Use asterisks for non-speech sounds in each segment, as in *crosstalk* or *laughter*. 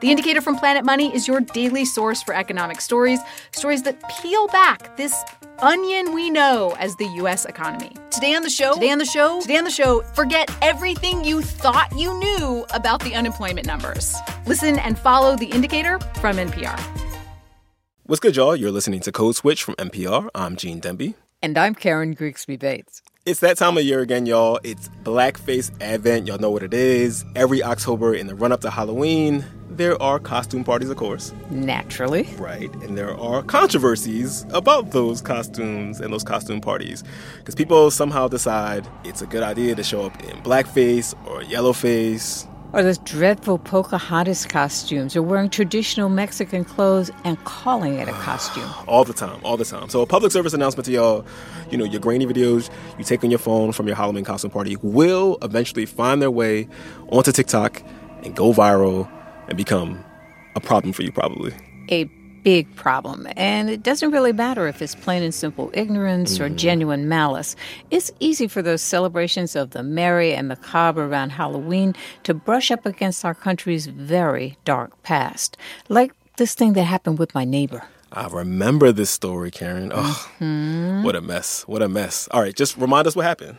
The Indicator from Planet Money is your daily source for economic stories, stories that peel back this onion we know as the US economy. Today on the show, today on the show, today on the show, forget everything you thought you knew about the unemployment numbers. Listen and follow The Indicator from NPR. What's good, y'all? You're listening to Code Switch from NPR. I'm Gene Demby. And I'm Karen Grigsby Bates. It's that time of year again, y'all. It's Blackface Advent. Y'all know what it is. Every October in the run up to Halloween, there are costume parties, of course. Naturally. Right. And there are controversies about those costumes and those costume parties. Because people somehow decide it's a good idea to show up in blackface or yellowface or those dreadful Pocahontas costumes, or wearing traditional Mexican clothes and calling it a costume. *sighs* all the time, all the time. So, a public service announcement to y'all you know, your grainy videos you take on your phone from your Halloween costume party will eventually find their way onto TikTok and go viral and become a problem for you, probably. A big problem. And it doesn't really matter if it's plain and simple ignorance mm. or genuine malice. It's easy for those celebrations of the merry and macabre around Halloween to brush up against our country's very dark past. Like this thing that happened with my neighbor. I remember this story, Karen. Oh, mm-hmm. what a mess. What a mess. All right, just remind us what happened.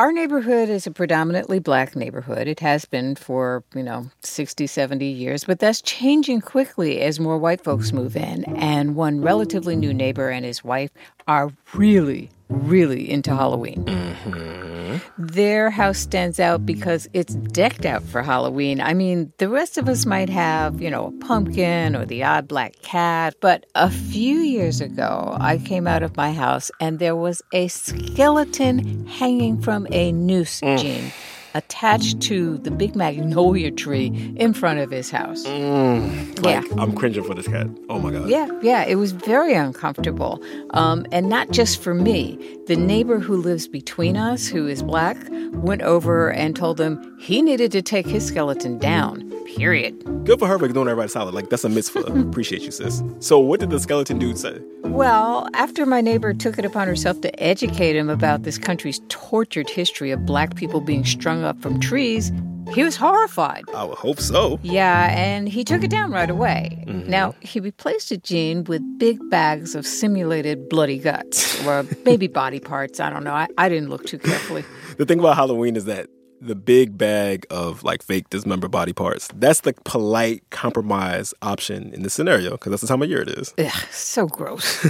Our neighborhood is a predominantly black neighborhood. It has been for, you know, 60, 70 years, but that's changing quickly as more white folks move in. And one relatively new neighbor and his wife are really, really into Halloween. Mm-hmm. Their house stands out because it's decked out for Halloween. I mean, the rest of us might have, you know, a pumpkin or the odd black cat, but a few years ago, I came out of my house and there was a skeleton hanging from a noose, mm. Gene attached to the big magnolia tree in front of his house. Mm, like, yeah. I'm cringing for this cat. Oh my God. Yeah, yeah. It was very uncomfortable. Um, and not just for me. The neighbor who lives between us, who is black, went over and told him he needed to take his skeleton down period. Good for her for doing everybody solid. Like, that's a mitzvah. *laughs* Appreciate you, sis. So, what did the skeleton dude say? Well, after my neighbor took it upon herself to educate him about this country's tortured history of black people being strung up from trees, he was horrified. I would hope so. Yeah, and he took it down right away. Mm-hmm. Now, he replaced it, Gene, with big bags of simulated bloody guts or maybe *laughs* body parts. I don't know. I, I didn't look too carefully. *laughs* the thing about Halloween is that the big bag of like fake dismembered body parts. That's the polite compromise option in this scenario because that's the time of year it is. Ugh, so gross.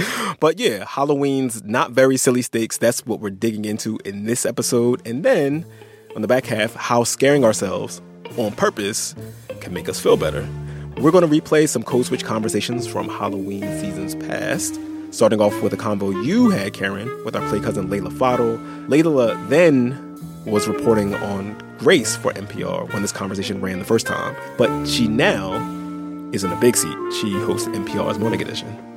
*laughs* but yeah, Halloween's not very silly stakes. That's what we're digging into in this episode. And then on the back half, how scaring ourselves on purpose can make us feel better. We're going to replay some code switch conversations from Halloween seasons past. Starting off with a combo you had, Karen, with our play cousin Leila Fadel. Leila then was reporting on Grace for NPR when this conversation ran the first time, but she now is in a big seat. She hosts NPR's Morning Edition.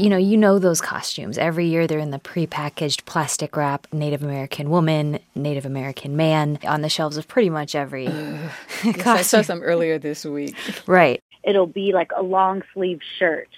You know, you know those costumes. Every year they're in the prepackaged plastic wrap Native American woman, Native American man on the shelves of pretty much every costume. *laughs* I saw some earlier this week. Right. It'll be like a long sleeve shirt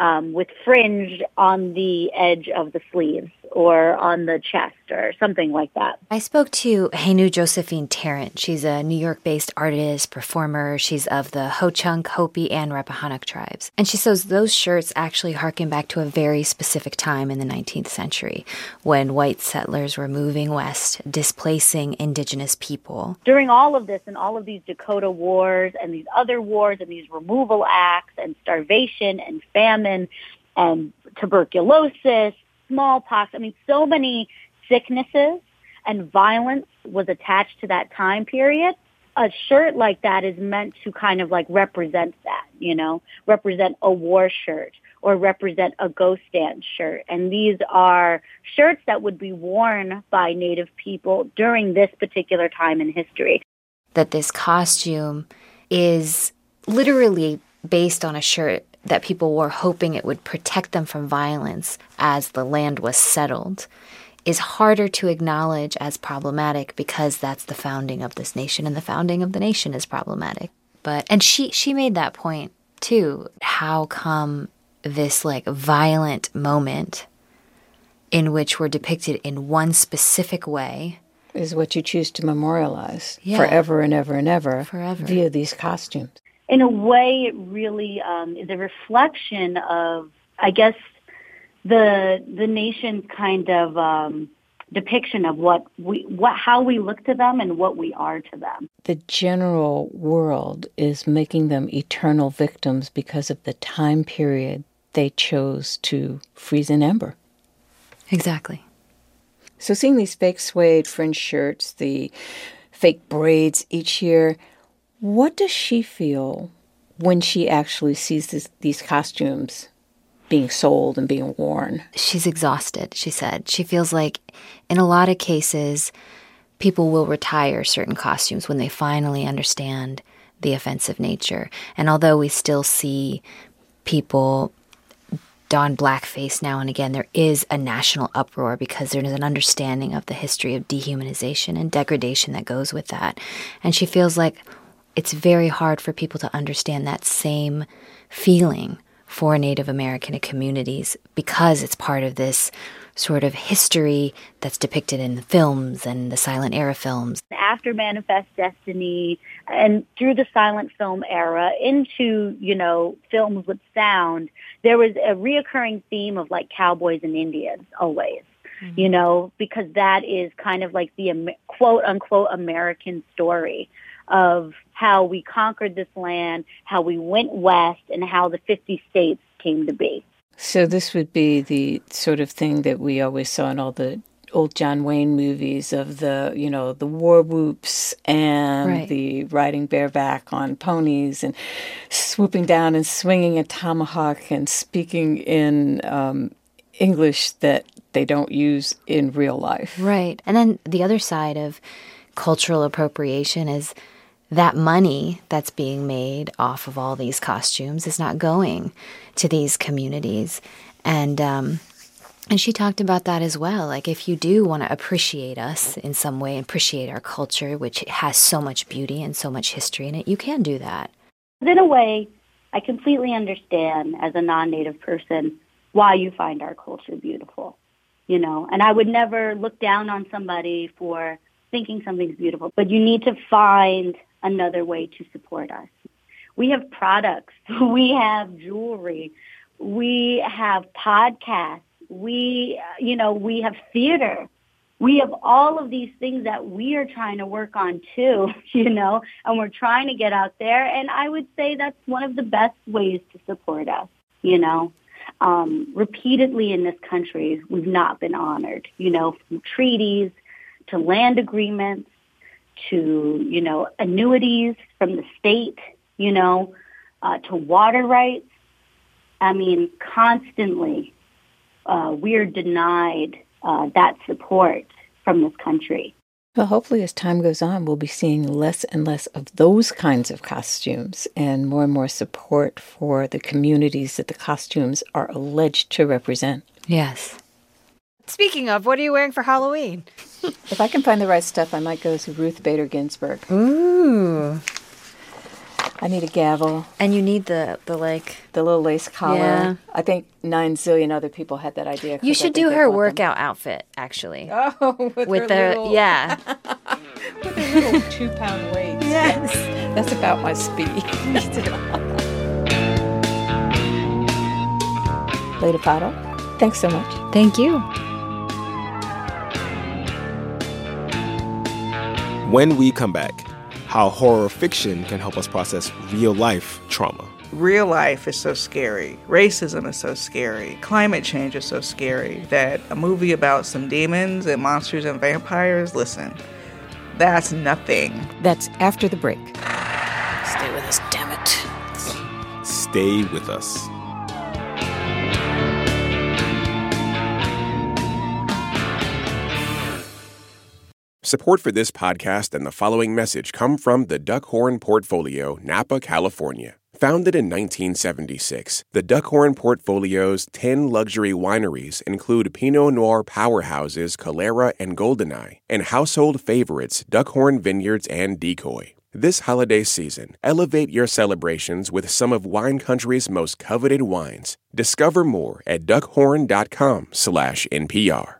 um, with fringe on the edge of the sleeves or on the chest or something like that. I spoke to Heinu Josephine Tarrant. She's a New York based artist, performer. She's of the Ho Chunk, Hopi, and Rappahannock tribes. And she says those shirts actually harken back to a very specific time in the 19th century when white settlers were moving west, displacing indigenous people. During all of this and all of these Dakota wars and these other wars and these removal acts and starvation and famine and tuberculosis smallpox. I mean, so many sicknesses and violence was attached to that time period. A shirt like that is meant to kind of like represent that, you know, represent a war shirt or represent a ghost dance shirt. And these are shirts that would be worn by Native people during this particular time in history. That this costume is literally based on a shirt that people were hoping it would protect them from violence as the land was settled is harder to acknowledge as problematic because that's the founding of this nation and the founding of the nation is problematic but and she she made that point too how come this like violent moment in which we're depicted in one specific way is what you choose to memorialize Yeah. forever and ever and ever, Forever. via these costumes. In a way, it really um, is a reflection of, I guess, the the nation's kind of um, depiction of what we, what how we look to them and what we are to them. The general world is making them eternal victims because of the time period they chose to freeze in ember. Exactly. So, seeing these fake suede fringe shirts, the fake braids each year, what does she feel when she actually sees this, these costumes being sold and being worn? She's exhausted, she said. She feels like in a lot of cases, people will retire certain costumes when they finally understand the offensive nature. And although we still see people don blackface now and again, there is a national uproar because there is an understanding of the history of dehumanization and degradation that goes with that. And she feels like it's very hard for people to understand that same feeling for Native American communities because it's part of this sort of history that's depicted in the films and the silent era films. After Manifest Destiny and through the silent film era into, you know, films with sound, there was a reoccurring theme of like cowboys and Indians always, mm-hmm. you know, because that is kind of like the quote unquote American story of how we conquered this land, how we went west, and how the 50 states came to be. So, this would be the sort of thing that we always saw in all the old John Wayne movies of the, you know, the war whoops and Right. the riding bareback on ponies and swooping down and swinging a tomahawk and speaking in um, English that they don't use in real life. Right. And then the other side of cultural appropriation is that money that's being made off of all these costumes is not going to these communities. And um, and she talked about that as well. Like if you do want to appreciate us in some way, appreciate our culture, which has so much beauty and so much history in it, you can do that. In a way, I completely understand as a non-native person why you find our culture beautiful, you know, and I would never look down on somebody for thinking something's beautiful, but you need to find another way to support us. We have products, *laughs* we have jewelry, we have podcasts, we, you know, we have theater we have all of these things that we are trying to work on too, *laughs* you know, and we're trying to get out there. And I would say that's one of the best ways to support us, you know. Um, repeatedly in this country, we've not been honored, you know, from treaties to land agreements to, you know, annuities from the state, you know, uh, to water rights. I mean, constantly uh, we are denied uh, that support from this country. Well, hopefully, as time goes on, we'll be seeing less and less of those kinds of costumes and more and more support for the communities that the costumes are alleged to represent. Yes. Speaking of, what are you wearing for Halloween? *laughs* If I can find the right stuff, I might go to Ruth Bader Ginsburg. Ooh. I need a gavel, And you need the the like the little lace collar. Yeah. I think nine zillion other people had that idea. You should do her bought them. workout outfit, actually. *laughs* Oh, with, with the little, yeah. *laughs* with her little two pound weight. Yes, that's about my speed. Lady Pato, thanks so much. Thank you. When we come back, how horror fiction can help us process real life trauma. real life is so scary. Racism is so scary. Climate change is so scary that a movie about some demons and monsters and vampires, listen, that's nothing. That's after the break. Stay with us, damn it. Stay with us. Support for this podcast and the following message come from the Duckhorn Portfolio, Napa, California. Founded in 1976, the Duckhorn Portfolio's 10 luxury wineries include Pinot Noir powerhouses Calera and Goldeneye, and household favorites Duckhorn Vineyards and Decoy. This holiday season, elevate your celebrations with some of wine country's most coveted wines. Discover more at duckhorn.com/npr.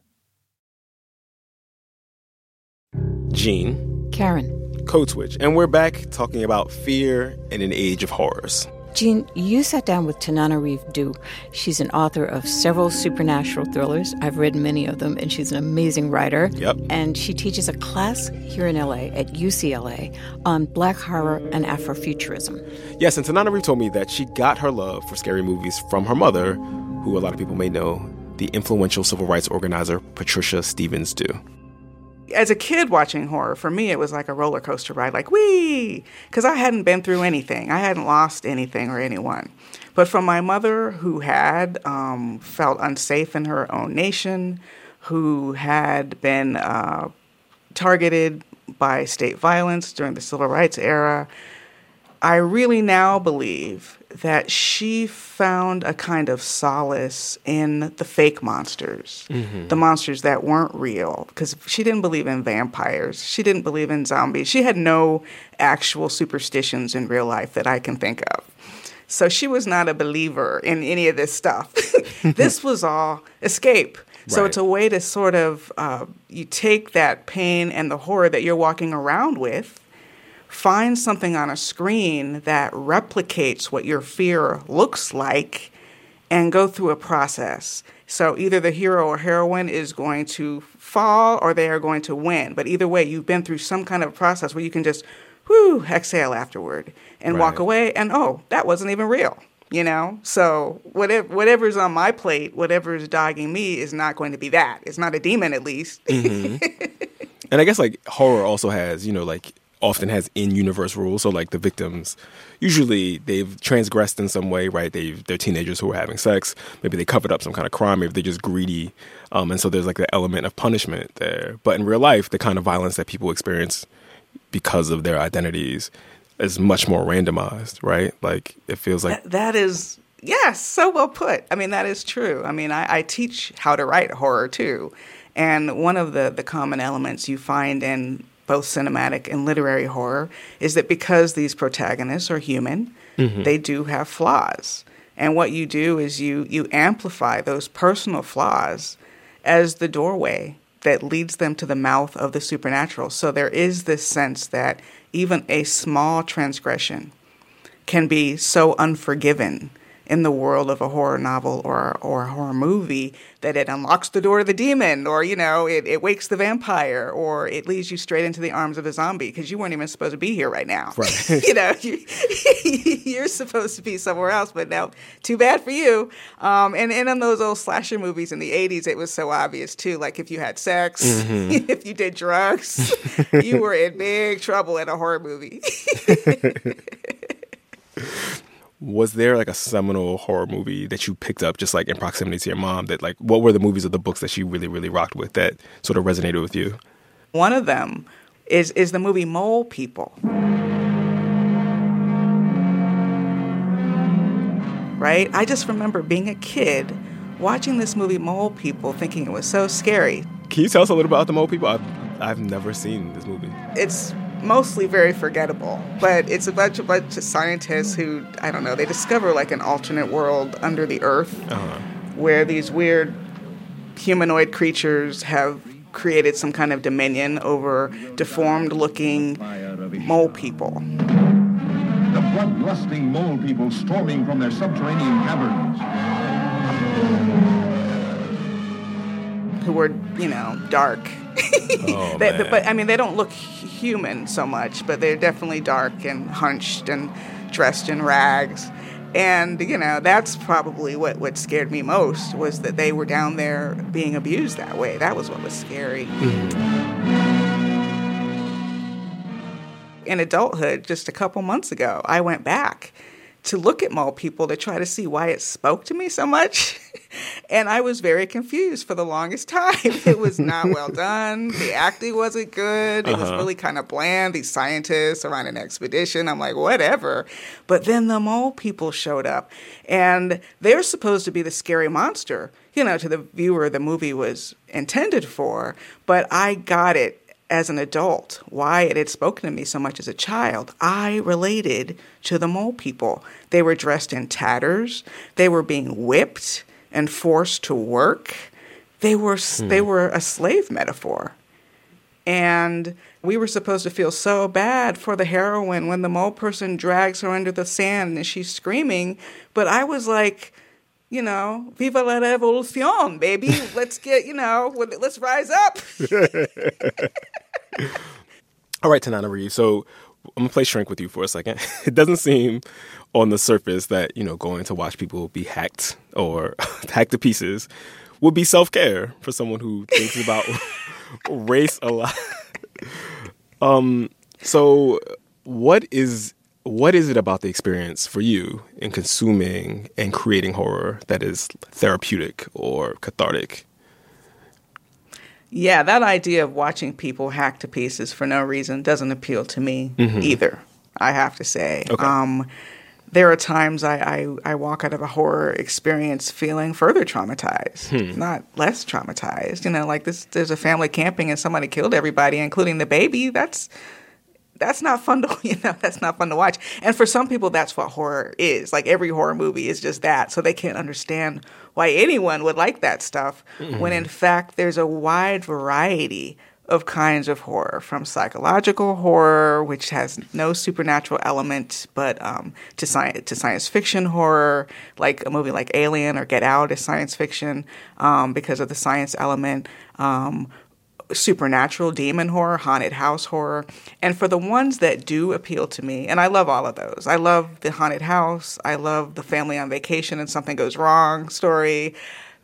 Gene, Karen. Code Switch, and we're back talking about fear in an age of horrors. Gene, you sat down with Tananarive Due. She's an author of several supernatural thrillers. I've read many of them, and she's an amazing writer. Yep. And she teaches a class here in LA at UCLA on black horror and Afrofuturism. Yes, and Tananarive told me that she got her love for scary movies from her mother, who a lot of people may know, the influential civil rights organizer Patricia Stevens Due as a kid watching horror, for me, it was like a roller coaster ride, like, wee, because I hadn't been through anything. I hadn't lost anything or anyone. But from my mother, who had um, felt unsafe in her own nation, who had been uh, targeted by state violence during the civil rights era, I really now believe that she found a kind of solace in the fake monsters, mm-hmm. the monsters that weren't real, because she didn't believe in vampires. She didn't believe in zombies. She had no actual superstitions in real life that I can think of. So she was not a believer in any of this stuff. *laughs* this was all escape. So right. it's a way to sort of uh, you take that pain and the horror that you're walking around with find something on a screen that replicates what your fear looks like and go through a process. So either the hero or heroine is going to fall or they are going to win. But either way, you've been through some kind of process where you can just whoo exhale afterward and right. walk away and oh, that wasn't even real. You know, so whatever whatever's on my plate, whatever's dogging me, is not going to be that. It's not a demon, at least. Mm-hmm. *laughs* and I guess like horror also has, you know, like often has in-universe rules. So like the victims, usually they've transgressed in some way, right? They they're teenagers who are having sex. Maybe they covered up some kind of crime. Maybe they're just greedy, um, and so there's like the element of punishment there. But in real life, the kind of violence that people experience because of their identities is much more randomized, right? Like it feels like that, is yes, so well put. I mean that is true. I mean I, I teach how to write horror too. And one of the, the common elements you find in both cinematic and literary horror is that because these protagonists are human, mm-hmm. they do have flaws. And what you do is you you amplify those personal flaws as the doorway that leads them to the mouth of the supernatural. So there is this sense that even a small transgression can be so unforgiven in the world of a horror novel or or a horror movie that it unlocks the door to the demon or you know it, it wakes the vampire or it leads you straight into the arms of a zombie because you weren't even supposed to be here right now. Right. *laughs* You know you, *laughs* are supposed to be somewhere else but now too bad for you. Um, and, and in those old slasher movies in the 80s it was so obvious too like if you had sex mm-hmm. *laughs* if you did drugs you were in big trouble in a horror movie was there like a seminal horror movie that you picked up just like in proximity to your mom that like what were the movies or the books that she really really rocked with that sort of resonated with you? One of them is is the movie mole people. Right? I just remember being a kid watching this movie mole people thinking it was so scary. Can you tell us a little about the mole people? I've, I've never seen this movie. It's mostly very forgettable. But it's a bunch of bunch of scientists who I don't know. They discover like an alternate world under the earth, uh-huh. where these weird humanoid creatures have created some kind of dominion over deformed-looking mole people. The bloodlusting mole people storming from their subterranean caverns. Who were, you know, dark *laughs* oh, they, but I mean, they don't look human so much, but they're definitely dark and hunched and dressed in rags. And you know, that's probably what what scared me most was that they were down there being abused that way. That was what was scary. Mm-hmm. In adulthood, just a couple months ago, I went back to look at mole people to try to see why it spoke to me so much. *laughs* and I was very confused for the longest *laughs* time. It was not well *laughs* done. The acting wasn't good. It uh-huh. was really kind of bland. These scientists are on an expedition. I'm like, whatever. But then the mole people showed up, and they're supposed to be the scary monster, you know, to the viewer the movie was intended for. But I got it as an adult, why it had spoken to me so much as a child, I related to the mole people. They were dressed in tatters, they were being whipped and forced to work. They were hmm. they were a slave metaphor. And we were supposed to feel so bad for the heroine when the mole person drags her under the sand and she's screaming. But I was like, you know, viva la revolucion, baby. *laughs* Let's get, you know, let's rise up. *laughs* All right, Tananarive. So I'm gonna play shrink with you for a second. *laughs* It doesn't seem on the surface that, you know, going to watch people be hacked or hacked to pieces would be self care for someone who thinks about race a lot. um, so what is what is it about the experience for you in consuming and creating horror that is therapeutic or cathartic? Yeah, that idea of watching people hack to pieces for no reason doesn't appeal to me mm-hmm. either. I have to say. Okay. Um, there are times I, I, I, walk out of a horror experience feeling further traumatized, hmm. not less traumatized. You know, like this, there's a family camping and somebody killed everybody, including the baby. That's that's not fun to *laughs* you know that's not fun to watch. And for some people, that's what horror is. Like every horror movie is just that, so they can't understand why anyone would like that stuff. Mm-hmm. When in fact, there's a wide variety of kinds of horror, from psychological horror, which has no supernatural element, but um, to science to science fiction horror, like a movie like Alien or Get Out is science fiction um, because of the science element. Um, supernatural demon horror, haunted house horror. And for the ones that do appeal to me, and I love all of those. I love the haunted house. I love the family on vacation and something goes wrong story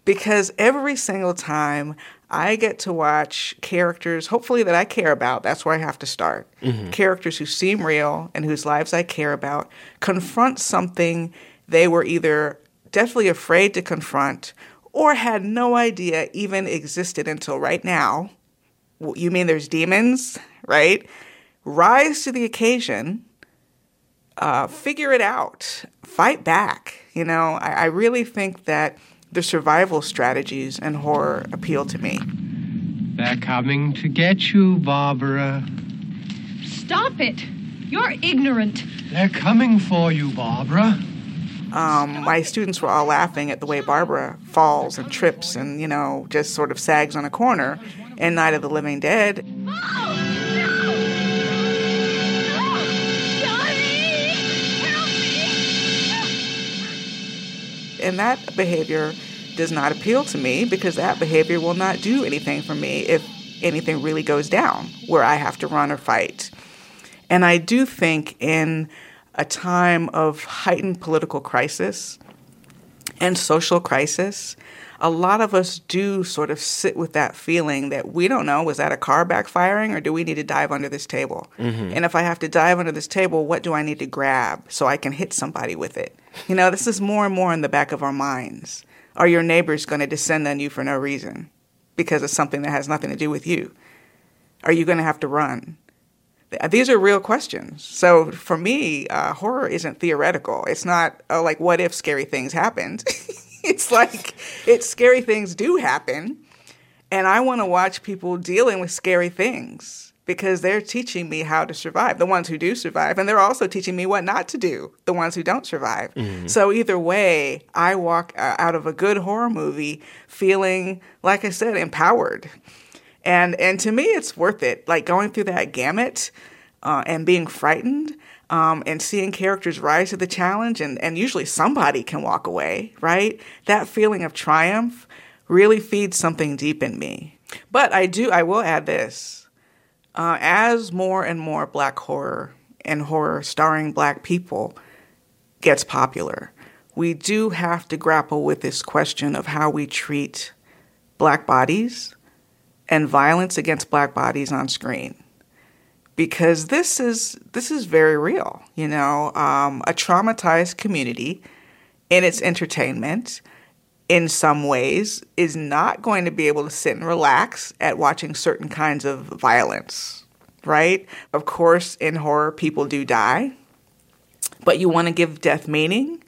because every single time I get to watch characters, hopefully that I care about. That's where I have to start. Mm-hmm. Characters who seem real and whose lives I care about confront something they were either definitely afraid to confront or had no idea even existed until right now. You mean there's demons, right? Rise to the occasion, uh, figure it out, fight back. You know, I, I really think that the survival strategies in horror appeal to me. They're coming to get you, Barbara. Stop it! You're ignorant. They're coming for you, Barbara. Um, my students were all laughing at the way Barbara falls and trips and, you know, just sort of sags on a corner in Night of the Living Dead. And that behavior does not appeal to me because that behavior will not do anything for me if anything really goes down where I have to run or fight. And I do think in a time of heightened political crisis and social crisis, a lot of us do sort of sit with that feeling that we don't know was that a car backfiring or do we need to dive under this table? Mm-hmm. And if I have to dive under this table, what do I need to grab so I can hit somebody with it? You know, this is more and more in the back of our minds. Are your neighbors going to descend on you for no reason because of something that has nothing to do with you? Are you going to have to run? These are real questions. So for me, uh, horror isn't theoretical. It's not, oh, like, what if scary things happened? *laughs* it's like it's scary things do happen and i want to watch people dealing with scary things because they're teaching me how to survive the ones who do survive and they're also teaching me what not to do the ones who don't survive. Mm-hmm. so either way i walk uh, out of a good horror movie feeling like i said empowered. And and to me it's worth it. Like going through that gamut uh, and being frightened um, and seeing characters rise to the challenge, and, and usually somebody can walk away, right? That feeling of triumph really feeds something deep in me. But I do, I will add this. Uh, as more and more black horror and horror starring black people gets popular, we do have to grapple with this question of how we treat black bodies and violence against black bodies on screen because this is this is very real. You know, um, a traumatized community in its entertainment, in some ways, is not going to be able to sit and relax at watching certain kinds of violence. Right? Of course, in horror, people do die, but you want to give death meaning,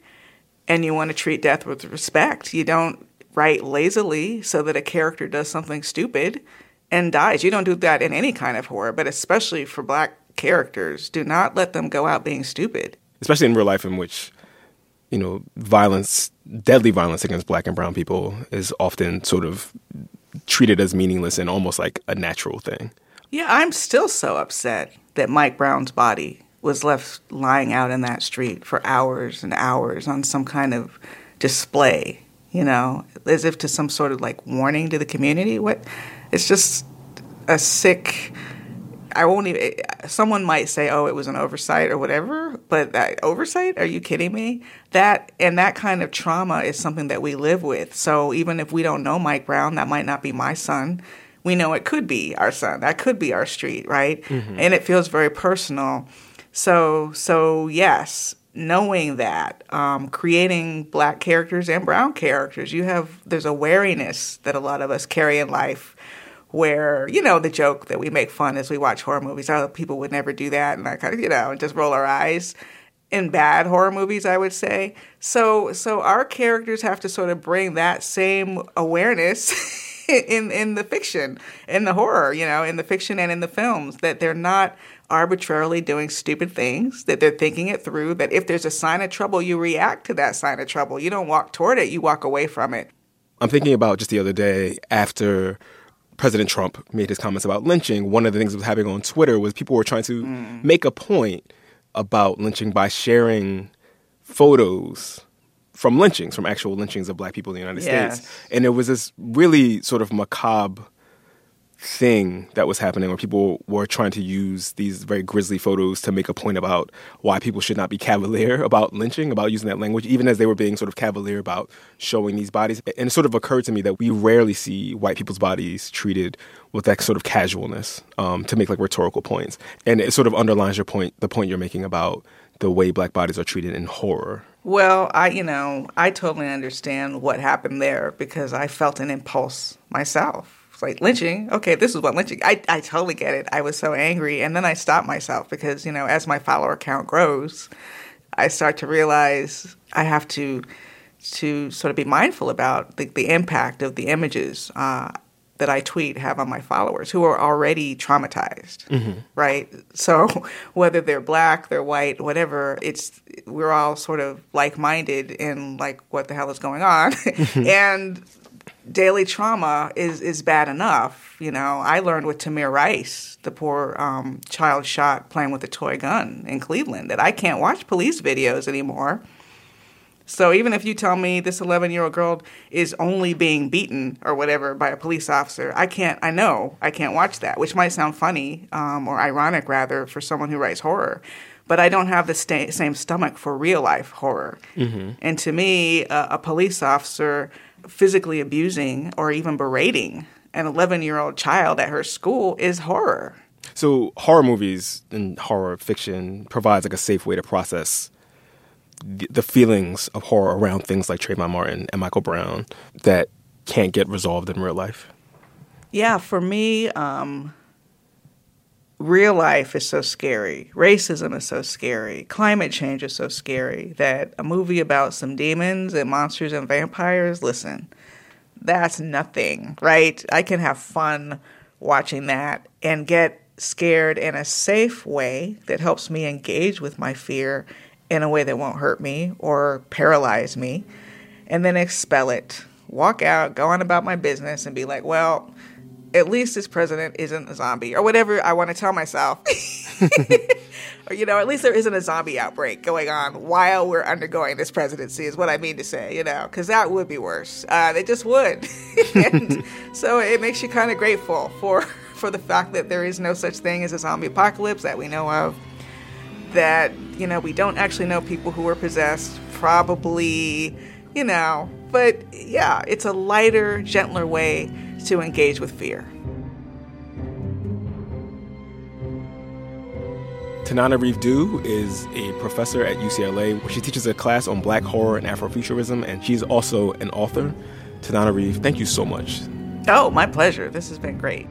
and you want to treat death with respect. You don't write lazily so that a character does something stupid and dies. You don't do that in any kind of horror, but especially for black characters. Do not let them go out being stupid. Especially in real life, in which, you know, violence, deadly violence against black and brown people is often sort of treated as meaningless and almost like a natural thing. Yeah, I'm still so upset that Mike Brown's body was left lying out in that street for hours and hours on some kind of display, you know, as if to some sort of like warning to the community. What? It's just a sick. I won't even. Someone might say, "Oh, it was an oversight or whatever," but that oversight? Are you kidding me? That and that kind of trauma is something that we live with. So even if we don't know Mike Brown, that might not be my son. We know it could be our son. That could be our street, right? Mm-hmm. And it feels very personal. So, so yes, knowing that, um, creating black characters and brown characters, you have there's a wariness that a lot of us carry in life where you know the joke that we make fun as we watch horror movies. Oh, people would never do that, and I kind of you know just roll our eyes. In bad horror movies, I would say. So, so our characters have to sort of bring that same awareness *laughs* in in the fiction, in the horror, you know, in the fiction and in the films that they're not arbitrarily doing stupid things, that they're thinking it through, that if there's a sign of trouble, you react to that sign of trouble. You don't walk toward it, you walk away from it. I'm thinking about just the other day after President Trump made his comments about lynching. One of the things that was happening on Twitter was people were trying to Mm. make a point about lynching by sharing photos from lynchings, from actual lynchings of black people in the United Yes. States. And it was this really sort of macabre thing that was happening where people were trying to use these very grisly photos to make a point about why people should not be cavalier *laughs* about lynching, about using that language, even as they were being sort of cavalier about showing these bodies. And it sort of occurred to me that we rarely see white people's bodies treated with that sort of casualness um, to make like rhetorical points. And it sort of underlines your point, the point you're making about the way black bodies are treated in horror. Well, I, you know, I totally understand what happened there because I felt an impulse myself. Like lynching. Okay, this is what lynching. I, I totally get it. I was so angry. And then I stopped myself because, you know, as my follower count grows, I start to realize I have to to sort of be mindful about the, the impact of the images uh, that I tweet have on my followers who are already traumatized, right? So *laughs* whether they're black, they're white, whatever, it's we're all sort of like minded in like what the hell is going on, *laughs* and daily trauma is is bad enough. You know, I learned with Tamir Rice, the poor um, child shot playing with a toy gun in Cleveland, that I can't watch police videos anymore. So even if you tell me this 11 year old girl is only being beaten or whatever by a police officer, I can't. I know I can't watch that, which might sound funny um, or ironic rather for someone who writes horror. But I don't have the sta- same stomach for real life horror. And to me, uh, a police officer physically abusing or even berating an 11 year old child at her school is horror. So horror movies and horror fiction provides like a safe way to process the, the feelings of horror around things like Trayvon Martin and Michael Brown that can't get resolved in real life. Yeah, for me, um, real life is so scary. Racism is so scary. Climate change is so scary that a movie about some demons and monsters and vampires, listen, that's nothing, right? I can have fun watching that and get scared in a safe way that helps me engage with my fear in a way that won't hurt me or paralyze me, and then expel it. Walk out, go on about my business, and be like, well, at least this president isn't a zombie, or whatever I want to tell myself. or, *laughs* *laughs* you know, at least there isn't a zombie outbreak going on while we're undergoing this presidency, is what I mean to say, you know, because that would be worse. Uh, they just would. *laughs* and so it makes you kind of grateful for, for the fact that there is no such thing as a zombie apocalypse that we know of. That, you know, we don't actually know people who were possessed, probably, you know, but yeah, it's a lighter, gentler way to engage with fear. Tananarive Due is a professor at UCLA where she teaches a class on black horror and Afrofuturism, and she's also an author. Tanana Reeve, thank you so much. Oh, my pleasure. This has been great.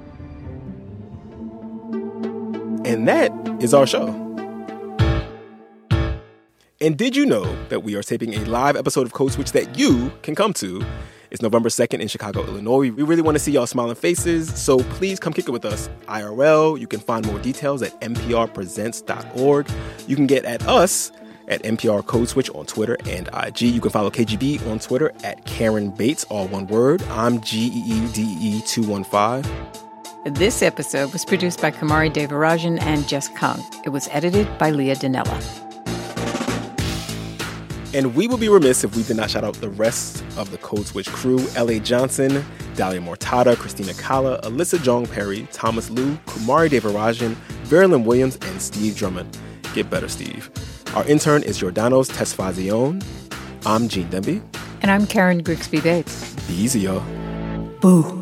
And that is our show. And did you know that we are taping a live episode of Code Switch that you can come to? It's November 2nd in Chicago, Illinois. We really want to see y'all smiling faces, so please come kick it with us. IRL, you can find more details at nprpresents.org. You can get at us at NPR Code Switch on Twitter and IG. You can follow KGB on Twitter at Karen Bates, all one word. I'm G E E D E 215. This episode was produced by Kumari Devarajan and Jess Kung. It was edited by Leah Donnella. And we would be remiss if we did not shout out the rest of the Code Switch crew L.A. Johnson, Dalia Mortada, Christina Cala, Alyssa Jeong Perry, Thomas Liu, Kumari Devarajan, Veralyn Williams, and Steve Drummond. Get better, Steve. Our intern is Jordanos Tesfazion. I'm Gene Demby. And I'm Karen Grigsby Bates. Be easy, y'all. Boo.